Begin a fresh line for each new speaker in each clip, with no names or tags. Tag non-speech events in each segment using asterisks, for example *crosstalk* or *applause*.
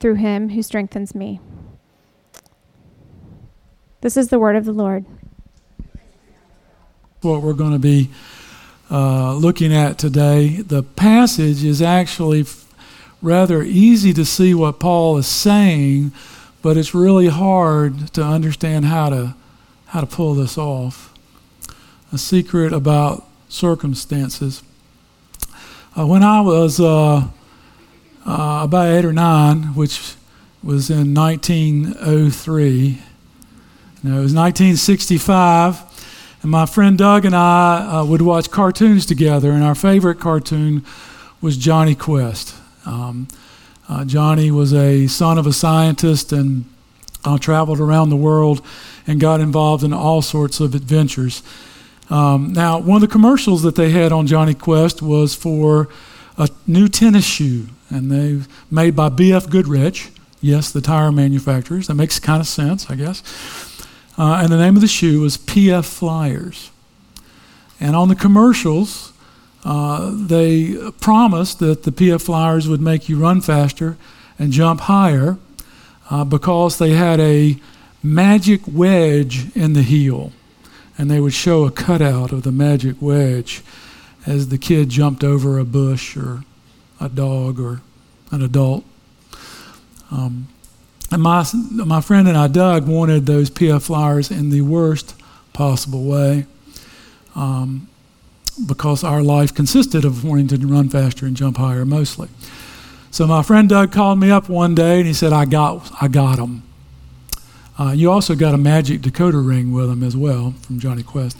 through him who strengthens me. This is the word of the Lord.
What we're going to be uh, looking at today, the passage is actually rather easy to see what Paul is saying, but it's really hard to understand how to how to pull this off. A secret about circumstances. Uh, when I was uh, uh, about eight or nine, which was in 1903. You know, it was 1965, and my friend Doug and I uh, would watch cartoons together, and our favorite cartoon was Jonny Quest. Um, uh, Johnny was a son of a scientist and uh, traveled around the world and got involved in all sorts of adventures. Um, now, one of the commercials that they had on Jonny Quest was for a new tennis shoe, and they made by B.F. Goodrich. Yes, the tire manufacturers. That makes kind of sense, I guess. Uh, and the name of the shoe was PF Flyers. And on the commercials, uh, they promised that the PF Flyers would make you run faster and jump higher uh, because they had a magic wedge in the heel. And they would show a cutout of the magic wedge as the kid jumped over a bush or a dog or an adult. Um, and my, my friend and I, Doug, wanted those PF Flyers in the worst possible way um, because our life consisted of wanting to run faster and jump higher mostly. So my friend Doug called me up one day and he said, I got, I got him. Uh, you also got a magic decoder ring with him as well from Jonny Quest.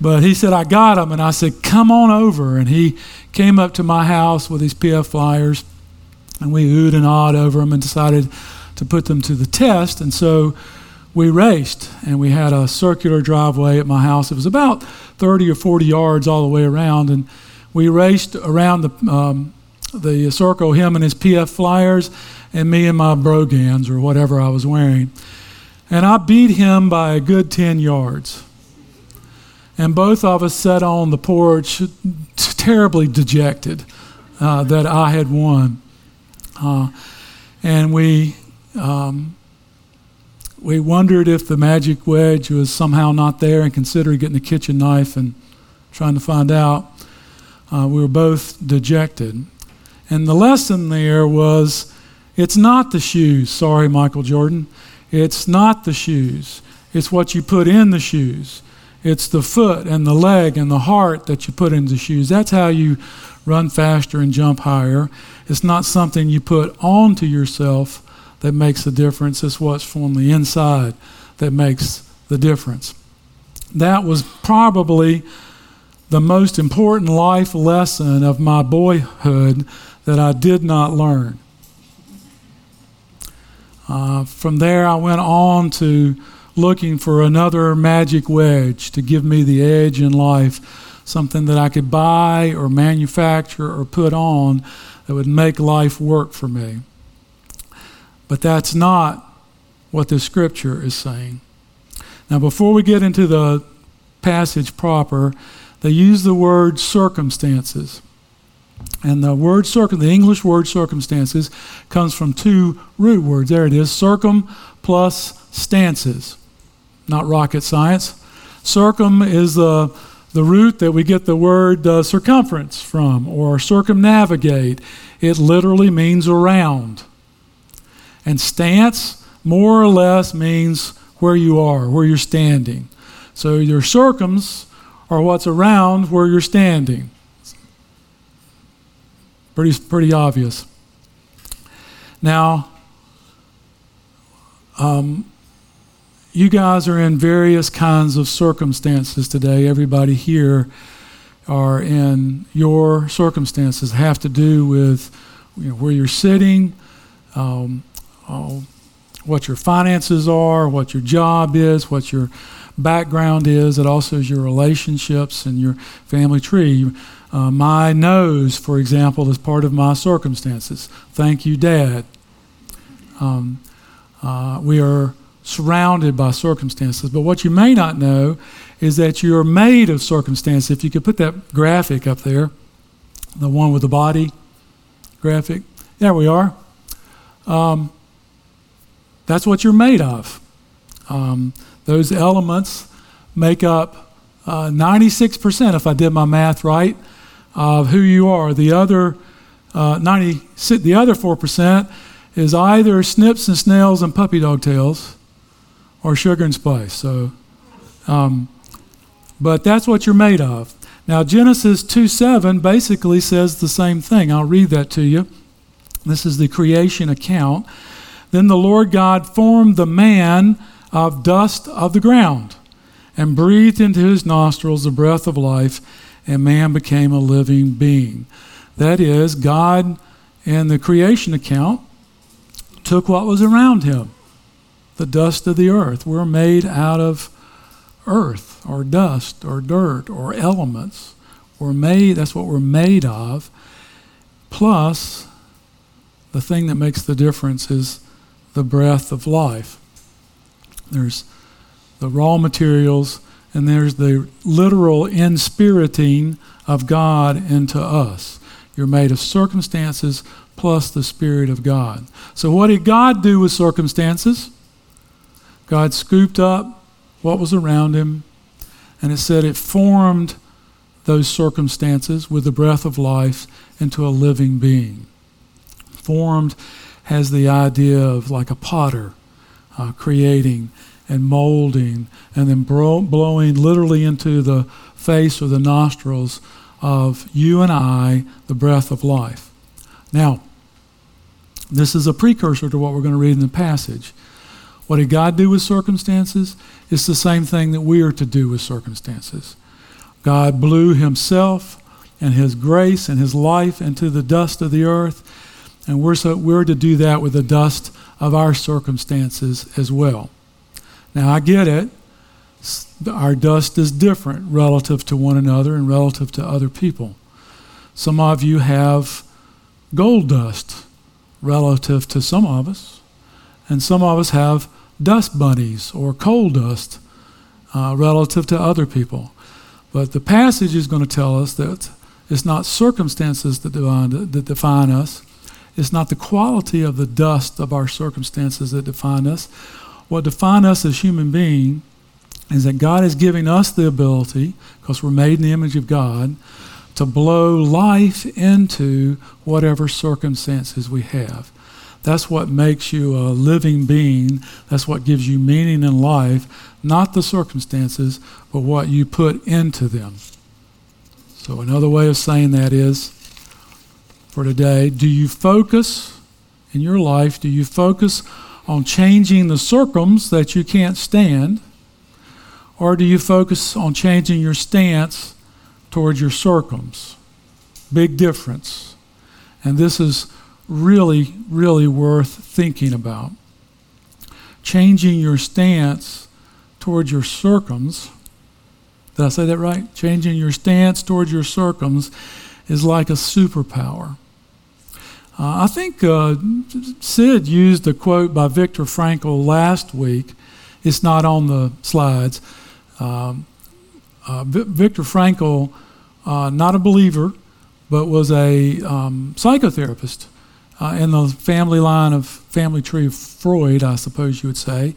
But he said, I got him. And I said, come on over. And he came up to my house with these PF flyers. And we oohed and awed over them and decided to put them to the test. And so we raced. And we had a circular driveway at my house. It was about 30 or 40 yards all the way around. And we raced around the, um, the circle, him and his PF flyers, and me and my brogans or whatever I was wearing. And I beat him by a good 10 yards. And both of us sat on the porch, terribly dejected uh, that I had won. Uh, and we, um, we wondered if the magic wedge was somehow not there and considered getting a kitchen knife and trying to find out. Uh, we were both dejected. And the lesson there was it's not the shoes. Sorry, Michael Jordan. It's not the shoes. It's what you put in the shoes. It's the foot and the leg and the heart that you put into shoes. That's how you run faster and jump higher. It's not something you put onto yourself that makes the difference. It's what's from the inside that makes the difference. That was probably the most important life lesson of my boyhood that I did not learn. Uh, from there, I went on to looking for another magic wedge to give me the edge in life, something that I could buy or manufacture or put on that would make life work for me. But that's not what the scripture is saying. Now, before we get into the passage proper, they use the word circumstances. And the word circum, the English word circumstances, comes from two root words. There it is, circum plus stances not rocket science. Circum is the, the root that we get the word uh, circumference from, or circumnavigate. It literally means around. And stance, more or less, means where you are, where you're standing. So your circums are what's around where you're standing. Pretty, pretty obvious. Now, um, you guys are in various kinds of circumstances today. Everybody here are in your circumstances have to do with you know, where you're sitting, um, uh, what your finances are, what your job is, what your background is. It also is your relationships and your family tree. Uh, my nose, for example, is part of my circumstances. Thank you, Dad. Um, uh, we are surrounded by circumstances. But what you may not know is that you're made of circumstances. If you could put that graphic up there, the one with the body graphic. There we are. Um, that's what you're made of. Um, those elements make up uh, 96%, if I did my math right, of who you are. The other uh, 90, the other 4% is either snips and snails and puppy dog tails or sugar and spice. So, um, but that's what you're made of. Now, Genesis 2 7 basically says the same thing. I'll read that to you. This is the creation account. Then the Lord God formed the man of dust of the ground and breathed into his nostrils the breath of life, and man became a living being. That is, God in the creation account took what was around him, the dust of the earth. We're made out of earth or dust or dirt or elements. We're made, that's what we're made of. Plus, the thing that makes the difference is the breath of life. There's the raw materials, and there's the literal inspiriting of God into us. You're made of circumstances plus the Spirit of God. So, what did God do with circumstances? God scooped up what was around him, and it said it formed those circumstances with the breath of life into a living being. Formed has the idea of like a potter uh, creating and molding and then bro- blowing literally into the face or the nostrils of you and I the breath of life. Now, this is a precursor to what we're going to read in the passage. What did God do with circumstances? It's the same thing that we are to do with circumstances. God blew Himself and His grace and His life into the dust of the earth, and we're, so, we're to do that with the dust of our circumstances as well. Now, I get it. Our dust is different relative to one another and relative to other people. Some of you have gold dust relative to some of us, and some of us have dust bunnies or coal dust uh, relative to other people. But the passage is going to tell us that it's not circumstances that define, that define us, it's not the quality of the dust of our circumstances that define us. What defines us as human beings is that God is giving us the ability, because we're made in the image of God, to blow life into whatever circumstances we have. That's what makes you a living being. That's what gives you meaning in life, not the circumstances, but what you put into them. So, another way of saying that is for today do you focus in your life, do you focus on changing the circums that you can't stand? Or do you focus on changing your stance towards your circums? Big difference. And this is really, really worth thinking about. Changing your stance towards your circums. Did I say that right? Changing your stance towards your circums is like a superpower. Uh, I think uh, Sid used a quote by Viktor Frankl last week. It's not on the slides. Um, uh, v- Viktor Frankl, uh, not a believer, but was a um, psychotherapist uh, in the family line of family tree of Freud, I suppose you would say.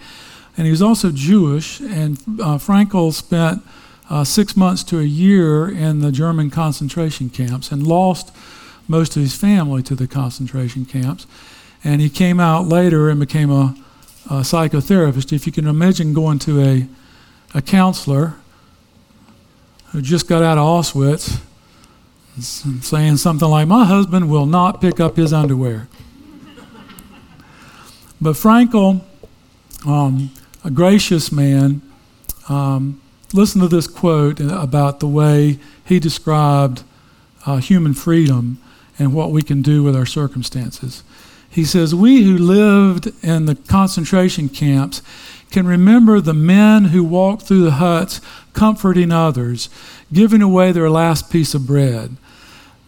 And he was also Jewish, and uh, Frankl spent uh, six months to a year in the German concentration camps and lost most of his family to the concentration camps. And he came out later and became a, a psychotherapist. If you can imagine going to a, a counselor who just got out of Auschwitz saying something like, My husband will not pick up his underwear. but Frankl, um, a gracious man, um, listen to this quote about the way he described uh, human freedom and what we can do with our circumstances. He says, We who lived in the concentration camps can remember the men who walked through the huts comforting others, giving away their last piece of bread.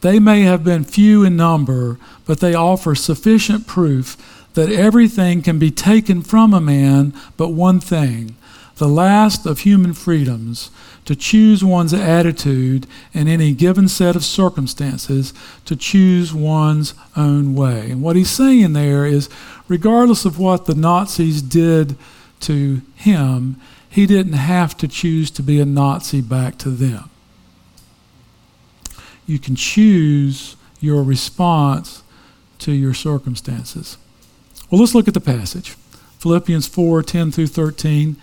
They may have been few in number, but they offer sufficient proof that everything can be taken from a man but one thing the last of human freedoms to choose one's attitude in any given set of circumstances, to choose one's own way. And what he's saying there is regardless of what the Nazis did to him, he didn't have to choose to be a Nazi back to them. You can choose your response to your circumstances. Well, let's look at the passage. Philippians 4 10 through 13.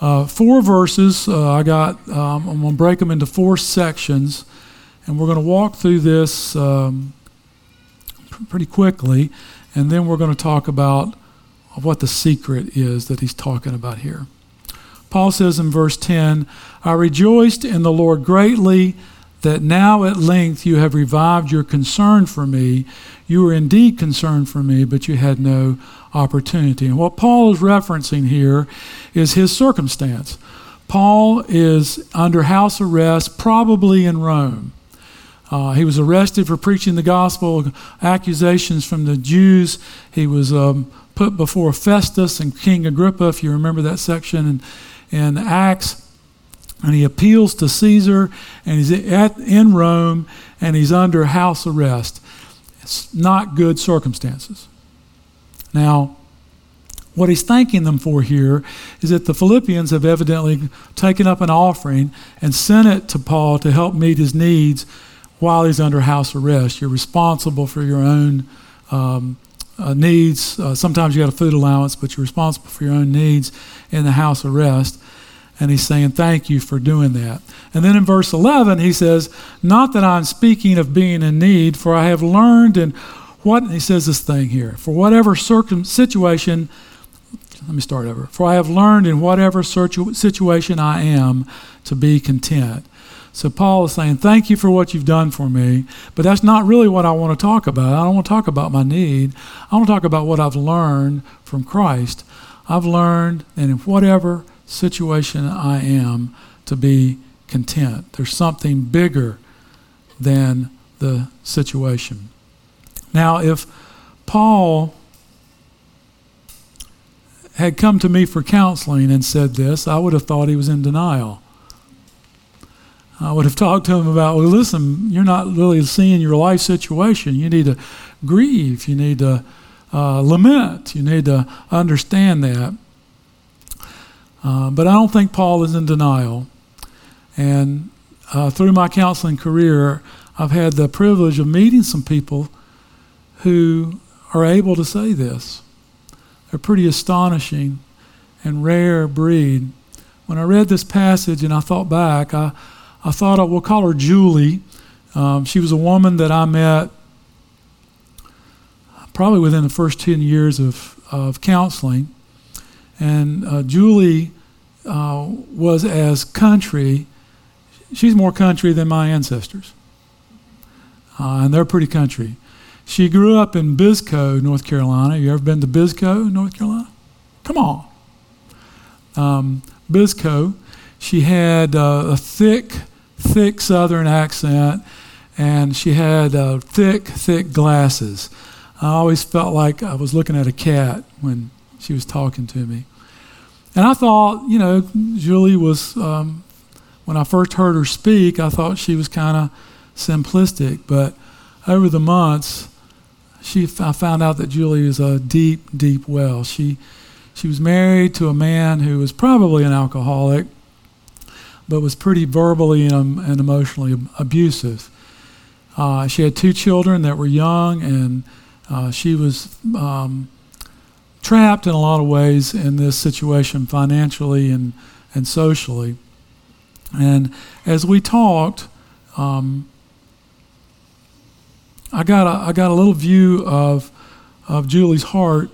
Uh, four verses. Uh, I got. Um, I'm going to break them into four sections, and we're going to walk through this um, pr- pretty quickly, and then we're going to talk about what the secret is that he's talking about here. Paul says in verse 10, I rejoiced in the Lord greatly that now at length you have revived your concern for me. You were indeed concerned for me, but you had no opportunity. And what Paul is referencing here is his circumstance. Paul is under house arrest, probably in Rome. Uh, he was arrested for preaching the gospel, accusations from the Jews. He was um, put before Festus and King Agrippa, if you remember that section in, in Acts and he appeals to Caesar, and he's at, in Rome, and he's under house arrest. It's not good circumstances. Now, what he's thanking them for here is that the Philippians have evidently taken up an offering and sent it to Paul to help meet his needs while he's under house arrest. You're responsible for your own um, uh, needs. Uh, sometimes you got a food allowance, but you're responsible for your own needs in the house arrest. And he's saying, Thank you for doing that. And then in verse 11, he says, Not that I'm speaking of being in need, for I have learned in what, he says this thing here, for whatever circum, situation, let me start over. For I have learned in whatever situation I am to be content. So Paul is saying, Thank you for what you've done for me, but that's not really what I want to talk about. I don't want to talk about my need. I want to talk about what I've learned from Christ. I've learned, and in whatever situation I am to be content. There's something bigger than the situation. Now, if Paul had come to me for counseling and said this, I would have thought he was in denial. I would have *laughs* talked to him about, well, listen, you're not really seeing your life situation. You need to grieve. You need to uh, lament. You need to understand that. Uh, but I don't think Paul is in denial. And uh, through my counseling career, I've had the privilege of meeting some people who are able to say this. They're pretty astonishing and rare breed. When I read this passage and I thought back, I, I thought I will call her Julie. Um, she was a woman that I met probably within the first 10 years of, of counseling. And uh, Julie uh, was as country. She's more country than my ancestors. Uh, and they're pretty country. She grew up in Biscoe, North Carolina. You ever been to Biscoe, North Carolina? Come on. Um, Biscoe. She had uh, a thick, thick Southern accent, and she had uh, thick, thick glasses. I always felt like I was looking at a cat when she was talking to me. And I thought, you know, Julie was, um, when I first heard her speak, I thought she was kind of simplistic. But over the months, she, I found out that Julie is a deep, deep well. She, she was married to a man who was probably an alcoholic, but was pretty verbally and, and emotionally abusive. Uh, she had two children that were young, and uh, she was um, trapped in a lot of ways in this situation financially and, and socially. And as we talked, um, I got a, I got a little view of, of Julie's heart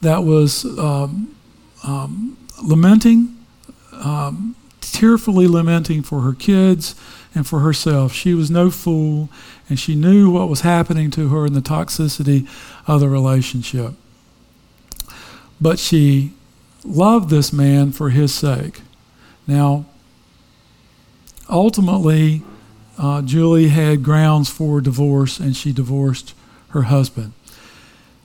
that was um, um, lamenting, um, tearfully lamenting for her kids and for herself. She was no fool, and she knew what was happening to her in the toxicity of the relationship. But she loved this man for his sake. Now, ultimately, uh, Julie had grounds for divorce, and she divorced her husband.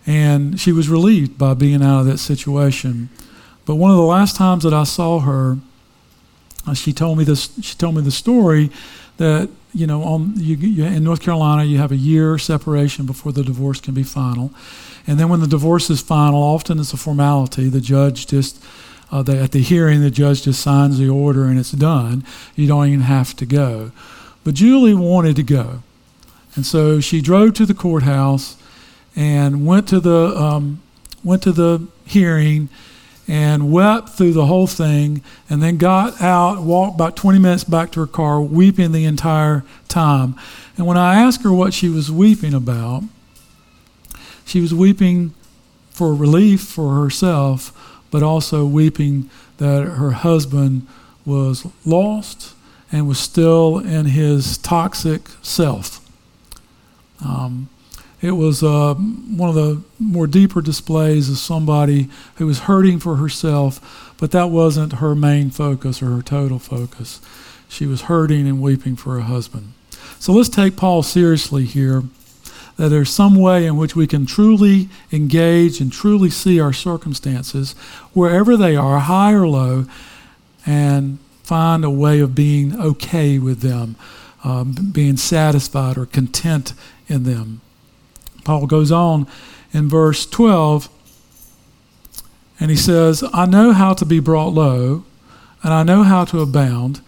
And she was relieved by being out of that situation. But one of the last times that I saw her, she told me this. She told me the story that you know, on you, you, in North Carolina, you have a year separation before the divorce can be final, and then when the divorce is final, often it's a formality. The judge just uh, at the hearing, the judge just signs the order and it's done. You don't even have to go. But Julie wanted to go, and so she drove to the courthouse and went to the um, went to the hearing and wept through the whole thing and then got out, walked about 20 minutes back to her car, weeping the entire time. And when I asked her what she was weeping about, she was weeping for relief for herself, but also weeping that her husband was lost and was still in his toxic self. Um, it was uh, one of the more deeper displays of somebody who was hurting for herself, but that wasn't her main focus or her total focus. She was hurting and weeping for her husband. So let's take Paul seriously here that there's some way in which we can truly engage and truly see our circumstances, wherever they are, high or low, and find a way of being okay with them, um, being satisfied or content in them. Paul goes on in verse 12 and he says, I know how to be brought low, and I know how to abound.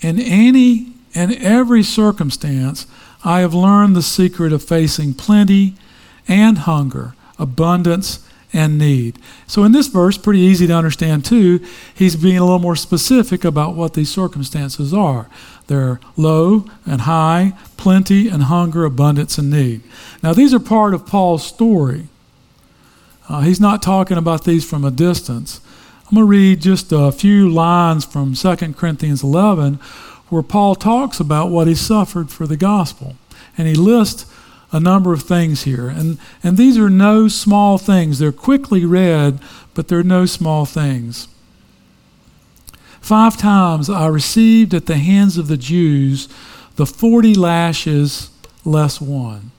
In any and every circumstance, I have learned the secret of facing plenty and hunger, abundance and need. So, in this verse, pretty easy to understand too, he's being a little more specific about what these circumstances are. They're low and high, plenty and hunger, abundance and need. Now, these are part of Paul's story. Uh, he's not talking about these from a distance. I'm going to read just a few lines from 2 Corinthians 11 where Paul talks about what he suffered for the gospel. And he lists a number of things here. And, and these are no small things. They're quickly read, but they're no small things. Five times I received at the hands of the Jews the 40 lashes less one.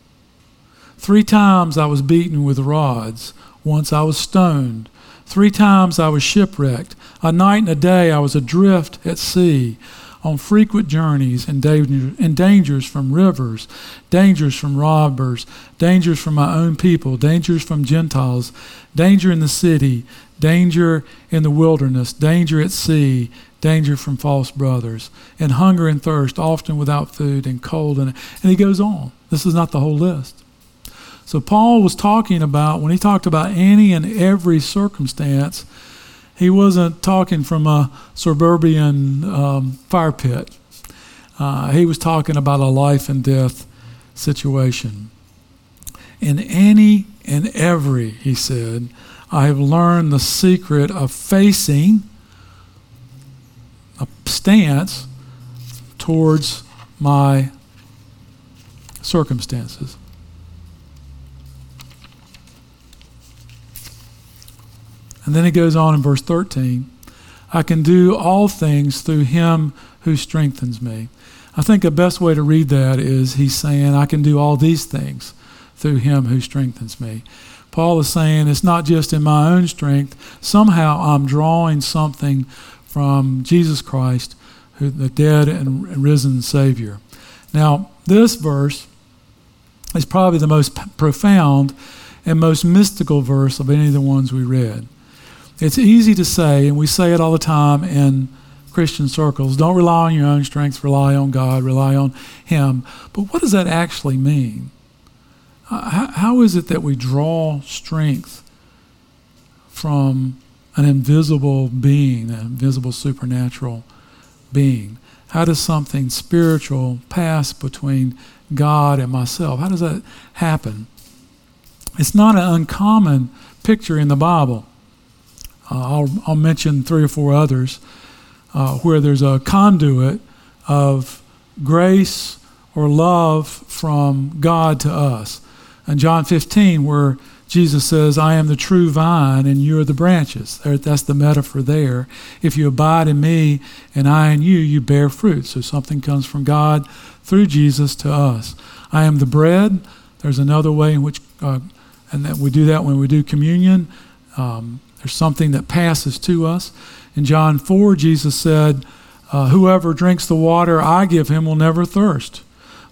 Three times I was beaten with rods. Once I was stoned. Three times I was shipwrecked. A night and a day I was adrift at sea on frequent journeys and, danger, and dangers from rivers, dangers from robbers, dangers from my own people, dangers from Gentiles, danger in the city, danger in the wilderness, danger at sea, danger from false brothers, and hunger and thirst, often without food, and cold. And, and he goes on. This is not the whole list. So Paul was talking about, when he talked about any and every circumstance, he wasn't talking from a suburban um, fire pit. Uh, he was talking about a life and death situation. In any and every, he said, I have learned the secret of facing a stance towards my circumstances. And then it goes on in verse 13 I can do all things through him who strengthens me. I think the best way to read that is he's saying, I can do all these things through him who strengthens me. Paul is saying it's not just in my own strength. Somehow I'm drawing something from Jesus Christ, who, the dead and risen Savior. Now, this verse is probably the most profound and most mystical verse of any of the ones we read. It's easy to say, and we say it all the time in Christian circles don't rely on your own strength, rely on God, rely on Him. But what does that actually mean? how, is it that we draw strength from an invisible being, an invisible supernatural being? How does something spiritual pass between God and myself? How does that happen? It's not an uncommon picture in the Bible. Uh, I'll, I'll mention three or four others. uh, where there's a conduit of grace or love from God to us. And John 15, where Jesus says, I am the true vine and you are the branches. That's the metaphor there. If you abide in me and I in you, you bear fruit. So something comes from God through Jesus to us. I am the bread. There's another way in which, uh, and that we do that when we do communion. Um, there's something that passes to us. In John 4, Jesus said, uh, Whoever drinks the water I give him will never thirst.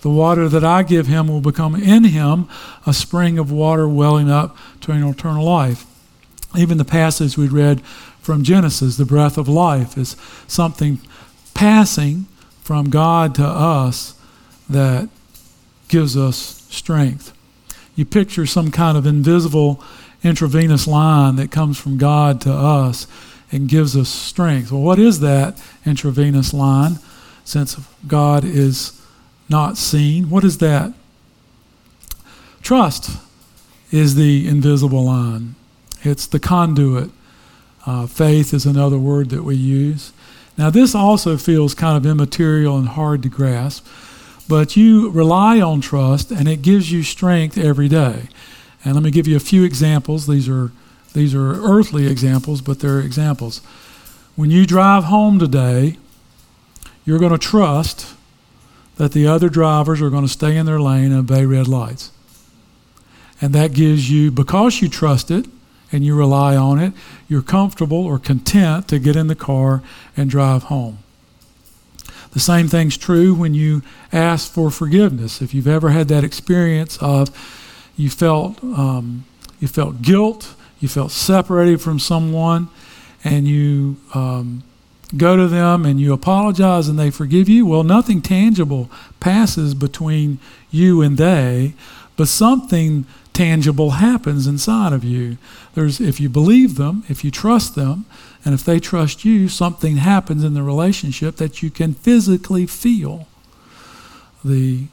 The water that I give him will become in him a spring of water welling up to an eternal life. Even the passage we read from Genesis, the breath of life, is something passing from God to us that gives us strength. You picture some kind of invisible intravenous line that comes from God to us and gives us strength. Well, what is that intravenous line? Since God is not seen, what is that? Trust is the invisible line, it's the conduit. Uh, faith is another word that we use. Now, this also feels kind of immaterial and hard to grasp, but you rely on trust and it gives you strength every day. And let me give you a few examples. These are, these are earthly examples, but they're examples. When you drive home today, you're going to trust that the other drivers are going to stay in their lane and obey red lights. And that gives you, because you trust it and you rely on it, you're comfortable or content to get in the car and drive home. The same thing's true when you ask for forgiveness. If you've ever had that experience of you felt um, you felt guilt, you felt separated from someone, and you um, go to them and you apologize and they forgive you. Well, nothing tangible passes between you and they, but something tangible happens inside of you. There's if you believe them, if you trust them, and if they trust you, something happens in the relationship that you can physically feel. The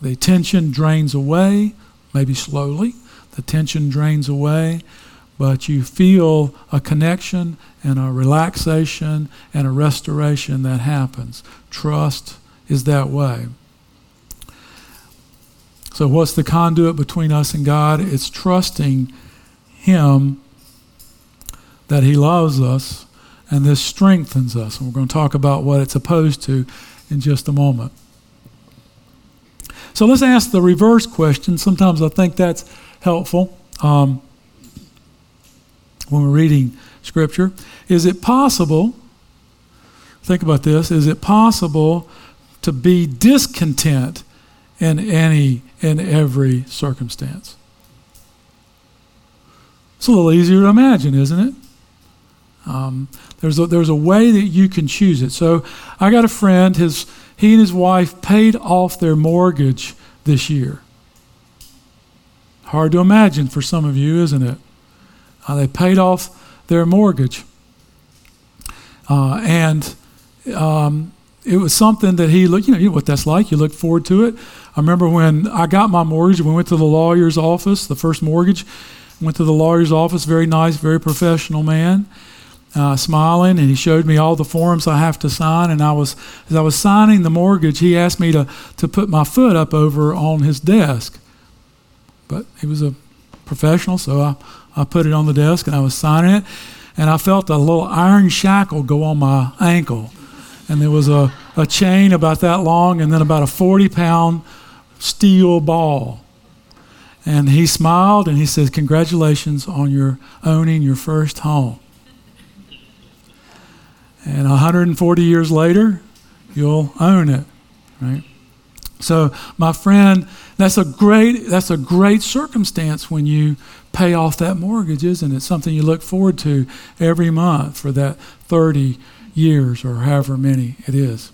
the tension drains away, maybe slowly. The tension drains away, but you feel a connection and a relaxation and a restoration that happens. Trust is that way. So, what's the conduit between us and God? It's trusting Him that He loves us, and this strengthens us. And we're going to talk about what it's opposed to in just a moment. So let's ask the reverse question. Sometimes I think that's helpful um, when we're reading Scripture. Is it possible, think about this, is it possible to be discontent in any, in every circumstance? It's a little easier to imagine, isn't it? Um, there's, a, there's a way that you can choose it. So I got a friend, his he and his wife paid off their mortgage this year. Hard to imagine for some of you, isn't it? Uh, they paid off their mortgage. Uh, and um, it was something that he looked, you know, you know what that's like. You look forward to it. I remember when I got my mortgage, we went to the lawyer's office, the first mortgage, went to the lawyer's office, very nice, very professional man uh, smiling, and he showed me all the forms I have to sign. And I was, as I was signing the mortgage, he asked me to to put my foot up over on his desk. But he was a professional, so I, I put it on the desk and I was signing it, and I felt a little iron shackle go on my ankle, and there was a, a chain about that long, and then about a forty pound steel ball. And he smiled and he said, Congratulations on your owning your first home. And 140 years later, you'll own it, right? So, my friend, that's a great that's a great circumstance when you pay off that mortgage, isn't it? Something you look forward to every month for that 30 years or however many it is.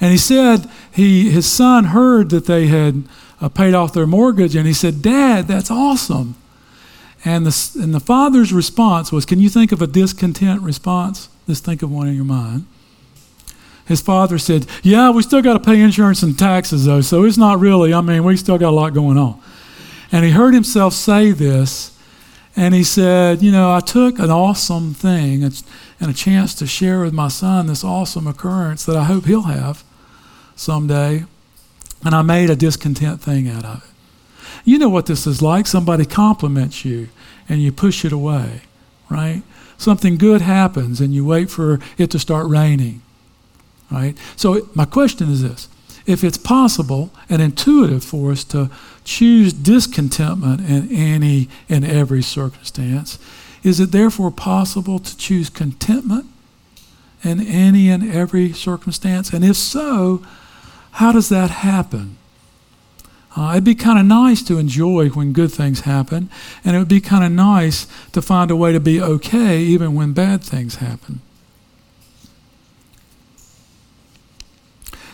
And he said he his son heard that they had uh, paid off their mortgage, and he said, "Dad, that's awesome." And the and the father's response was, "Can you think of a discontent response?" Just think of one in your mind. His father said, Yeah, we still got to pay insurance and taxes, though, so it's not really, I mean, we still got a lot going on. And he heard himself say this, And he said, You know, I took an awesome thing and a chance to share with my son this awesome occurrence that I hope he'll have someday. And I made a discontent thing out of it. You know what this is like. Somebody compliments you and you push it away, right? Something good happens and you wait for it to start raining, right? So, my question is this if it's possible and intuitive for us to choose discontentment in any and every circumstance, is it therefore possible to choose contentment in any and every circumstance? And if so, how does that happen? Uh, it'd be kind of nice to enjoy when good things happen, and it would be kind of nice to find a way to be okay even when bad things happen.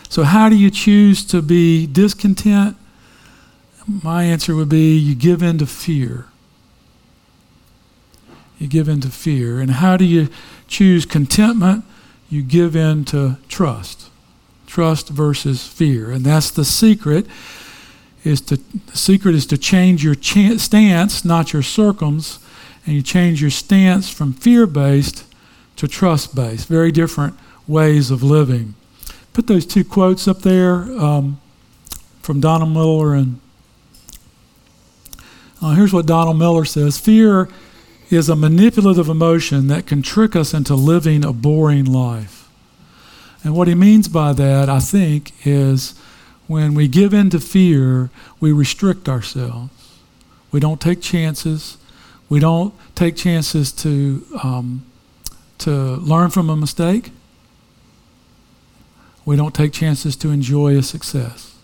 So, how do you choose to be discontent? My answer would be you give in to fear. You give in to fear. And how do you choose contentment? You give in to trust. Trust versus fear. And that's the secret is to the secret is to change your ch- stance, not your circums, and you change your stance from fear-based to trust-based. Very different ways of living. Put those two quotes up there um, from Donald Miller and uh, here's what Donald Miller says: Fear is a manipulative emotion that can trick us into living a boring life. And what he means by that, I think, is when we give in to fear, we restrict ourselves. We don't take chances. We don't take chances to, um, to learn from a mistake. We don't take chances to enjoy a success.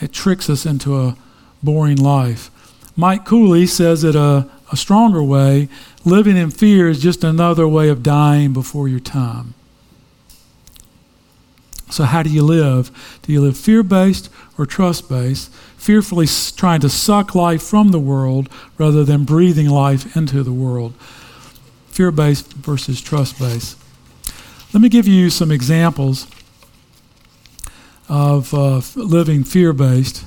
It tricks us into a boring life. Mike Cooley says it a, a stronger way living in fear is just another way of dying before your time. So, how do you live? Do you live fear based or trust based? Fearfully trying to suck life from the world rather than breathing life into the world. Fear based versus trust based. Let me give you some examples of uh, living fear based.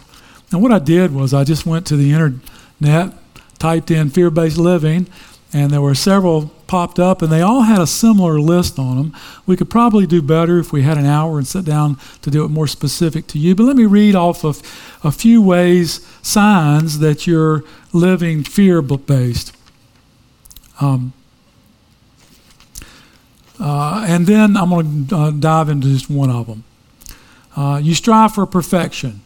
And what I did was I just went to the internet, typed in fear based living, and there were several popped up, and they all had a similar list on them. We could probably do better if we had an hour and sit down to do it more specific to you. But let me read off of a few ways, signs that you're living fear based. Um, uh, and then I'm going to uh, dive into just one of them. Uh, you strive for perfection.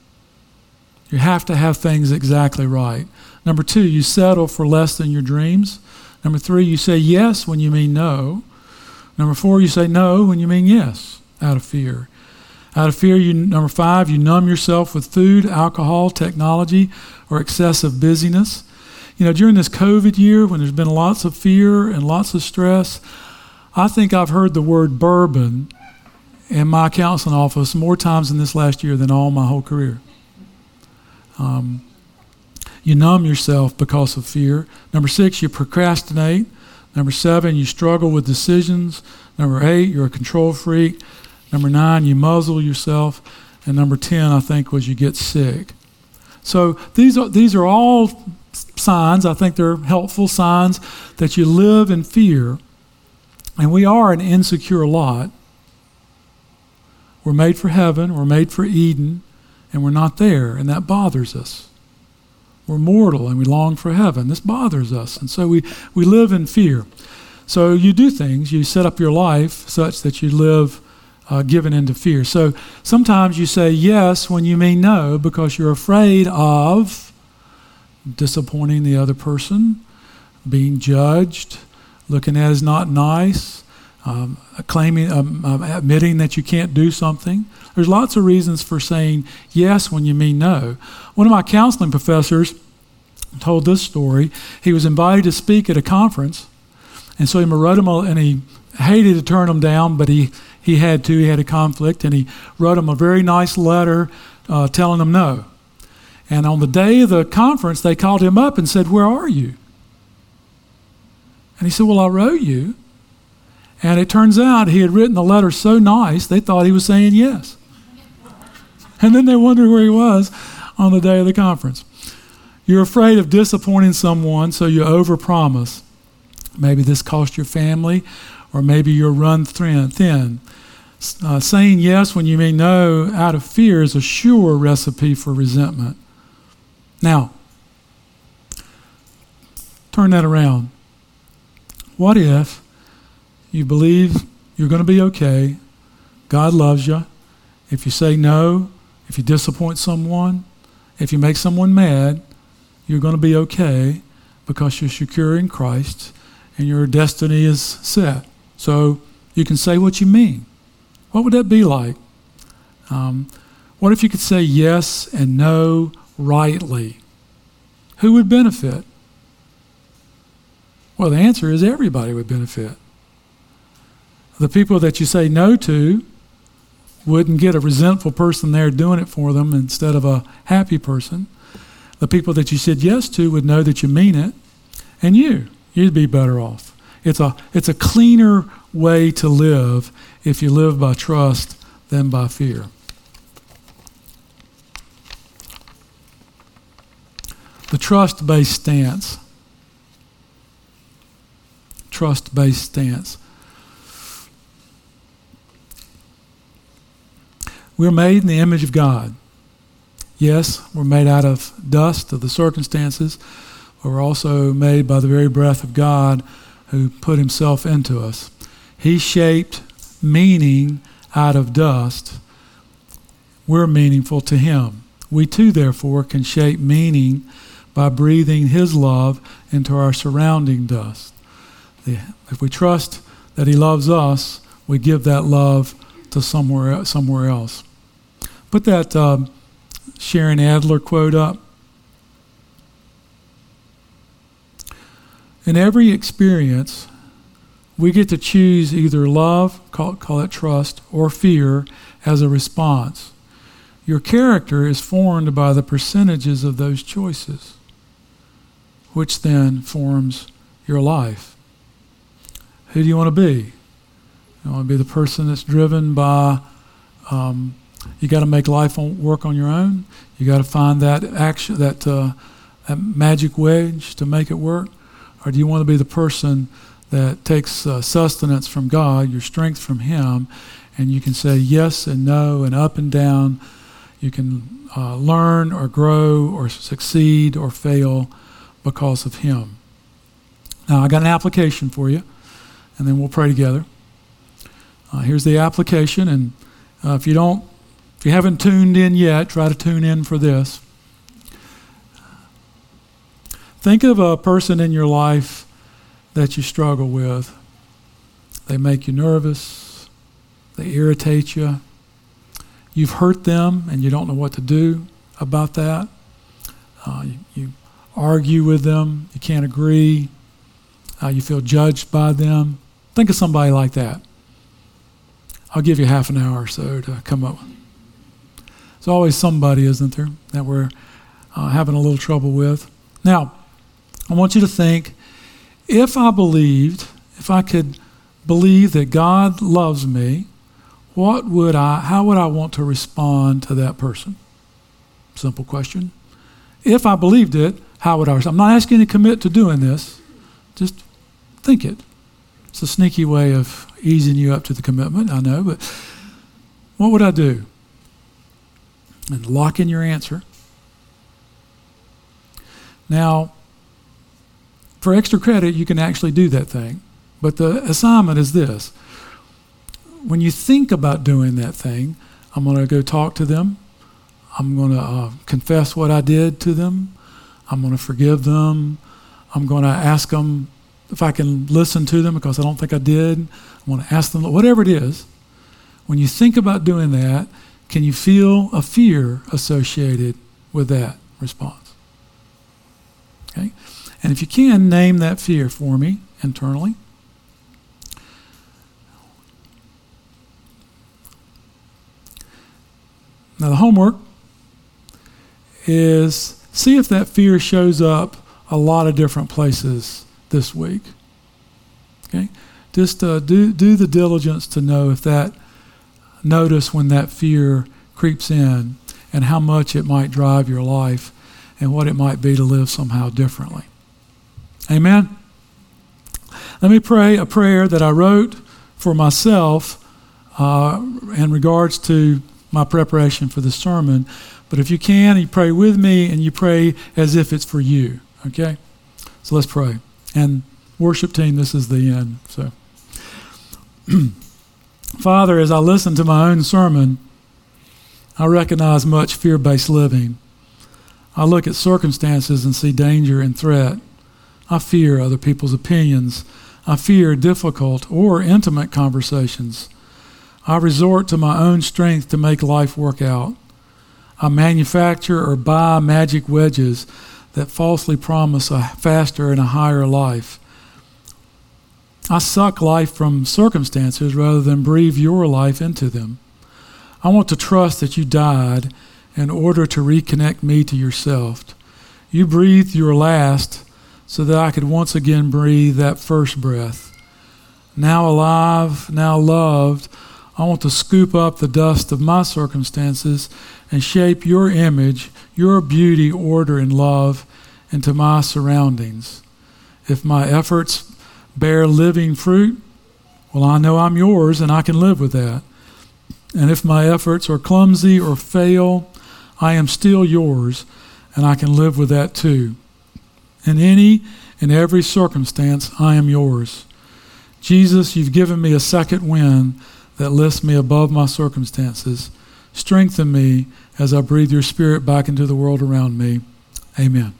You have to have things exactly right. Number two, you settle for less than your dreams. Number three, you say yes when you mean no. Number four, you say no when you mean yes out of fear. Out of fear, you number five, you numb yourself with food, alcohol, technology, or excessive busyness. You know, during this COVID year, when there's been lots of fear and lots of stress, I think I've heard the word bourbon in my counseling office more times in this last year than all my whole career. Um, you numb yourself because of fear. Number six, you procrastinate. Number seven, you struggle with decisions. Number eight, you're a control freak. Number nine, you muzzle yourself. And number 10, I think, was you get sick. So these are, these are all signs, I think they're helpful signs that you live in fear. And we are an insecure lot. We're made for heaven, we're made for Eden, and we're not there, and that bothers us. We're mortal and we long for heaven. This bothers us. And so we, we live in fear. So you do things, you set up your life such that you live uh, given into fear. So sometimes you say yes when you mean no because you're afraid of disappointing the other person, being judged, looking at as not nice, um, claiming, um, um, admitting that you can't do something. There's lots of reasons for saying yes when you mean no. One of my counseling professors told this story. He was invited to speak at a conference, and so he wrote him, a, and he hated to turn him down, but he, he had to. He had a conflict, and he wrote him a very nice letter uh, telling him no. And on the day of the conference, they called him up and said, Where are you? And he said, Well, I wrote you. And it turns out he had written the letter so nice, they thought he was saying yes. And then they wondered where he was on the day of the conference. You're afraid of disappointing someone, so you overpromise. Maybe this cost your family, or maybe you're run thin. Uh, saying yes when you mean no out of fear is a sure recipe for resentment. Now, turn that around. What if you believe you're going to be okay? God loves you. If you say no, if you disappoint someone, if you make someone mad, you're going to be okay because you're secure in Christ and your destiny is set. So you can say what you mean. What would that be like? Um, what if you could say yes and no rightly? Who would benefit? Well, the answer is everybody would benefit. The people that you say no to wouldn't get a resentful person there doing it for them instead of a happy person. The people that you said yes to would know that you mean it, and you, you'd be better off. It's a, it's a cleaner way to live if you live by trust than by fear. The trust based stance. Trust based stance. We're made in the image of God. Yes, we're made out of dust of the circumstances, but we're also made by the very breath of God who put himself into us. He shaped meaning out of dust. We're meaningful to him. We too, therefore, can shape meaning by breathing his love into our surrounding dust. If we trust that he loves us, we give that love to somewhere, somewhere else. Put that uh, Sharon Adler quote up. In every experience, we get to choose either love, call, call it trust, or fear as a response. Your character is formed by the percentages of those choices, which then forms your life. Who do you want to be? You want to be the person that's driven by, um, you got to make life on, work on your own. You got to find that action, that, uh, that magic wedge to make it work. Or do you want to be the person that takes uh, sustenance from God, your strength from Him, and you can say yes and no and up and down. You can uh, learn or grow or succeed or fail because of Him. Now, I got an application for you, and then we'll pray together. Uh, here's the application, and uh, if you don't, if you haven't tuned in yet, try to tune in for this. Think of a person in your life that you struggle with. They make you nervous, they irritate you. You've hurt them and you don't know what to do about that. Uh, you, you, argue with them, you can't agree, uh, you feel judged by them. Think of somebody like that. I'll give you half an hour or so to come up. There's always somebody, isn't there, that we're uh, having a little trouble with. Now, I want you to think if I believed, if I could believe that God loves me, what would I, how would I want to respond to that person? Simple question. If I believed it, how would I? Respond? I'm not asking you to commit to doing this. Just think it. It's a sneaky way of easing you up to the commitment, I know, but what would I do? And lock in your answer. Now, for extra credit, you can actually do that thing. But the assignment is this when you think about doing that thing, I'm going to go talk to them. I'm going to uh, confess what I did to them. I'm going to forgive them. I'm going to ask them if I can listen to them because I don't think I did. I'm going to ask them, whatever it is. When you think about doing that, can you feel a fear associated with that response? Okay? And if you can, name that fear for me internally. Now, the homework is see if that fear shows up a lot of different places this week. Okay? Just uh, do, do the diligence to know if that, notice when that fear creeps in and how much it might drive your life and what it might be to live somehow differently. Amen. Let me pray a prayer that I wrote for myself uh, in regards to my preparation for the sermon. But if you can, you pray with me and you pray as if it's for you. Okay? So let's pray. And worship team, this is the end. So, *clears throat* Father, as I listen to my own sermon, I recognize much fear based living. I look at circumstances and see danger and threat. I fear other people's opinions. I fear difficult or intimate conversations. I resort to my own strength to make life work out. I manufacture or buy magic wedges that falsely promise a faster and a higher life. I suck life from circumstances rather than breathe your life into them. I want to trust that you died in order to reconnect me to yourself. You breathed your last so that I could once again breathe that first breath. Now alive, now loved, I want to scoop up the dust of my circumstances and shape your image, your beauty, order, and love into my surroundings. If my efforts bear living fruit, well, I know I'm yours and I can live with that. And if my efforts are clumsy or fail, I am still yours and I can live with that too. In any and every circumstance, I am yours. Jesus, you've given me a second wind that lifts me above my circumstances. Strengthen me as I breathe your spirit back into the world around me. Amen.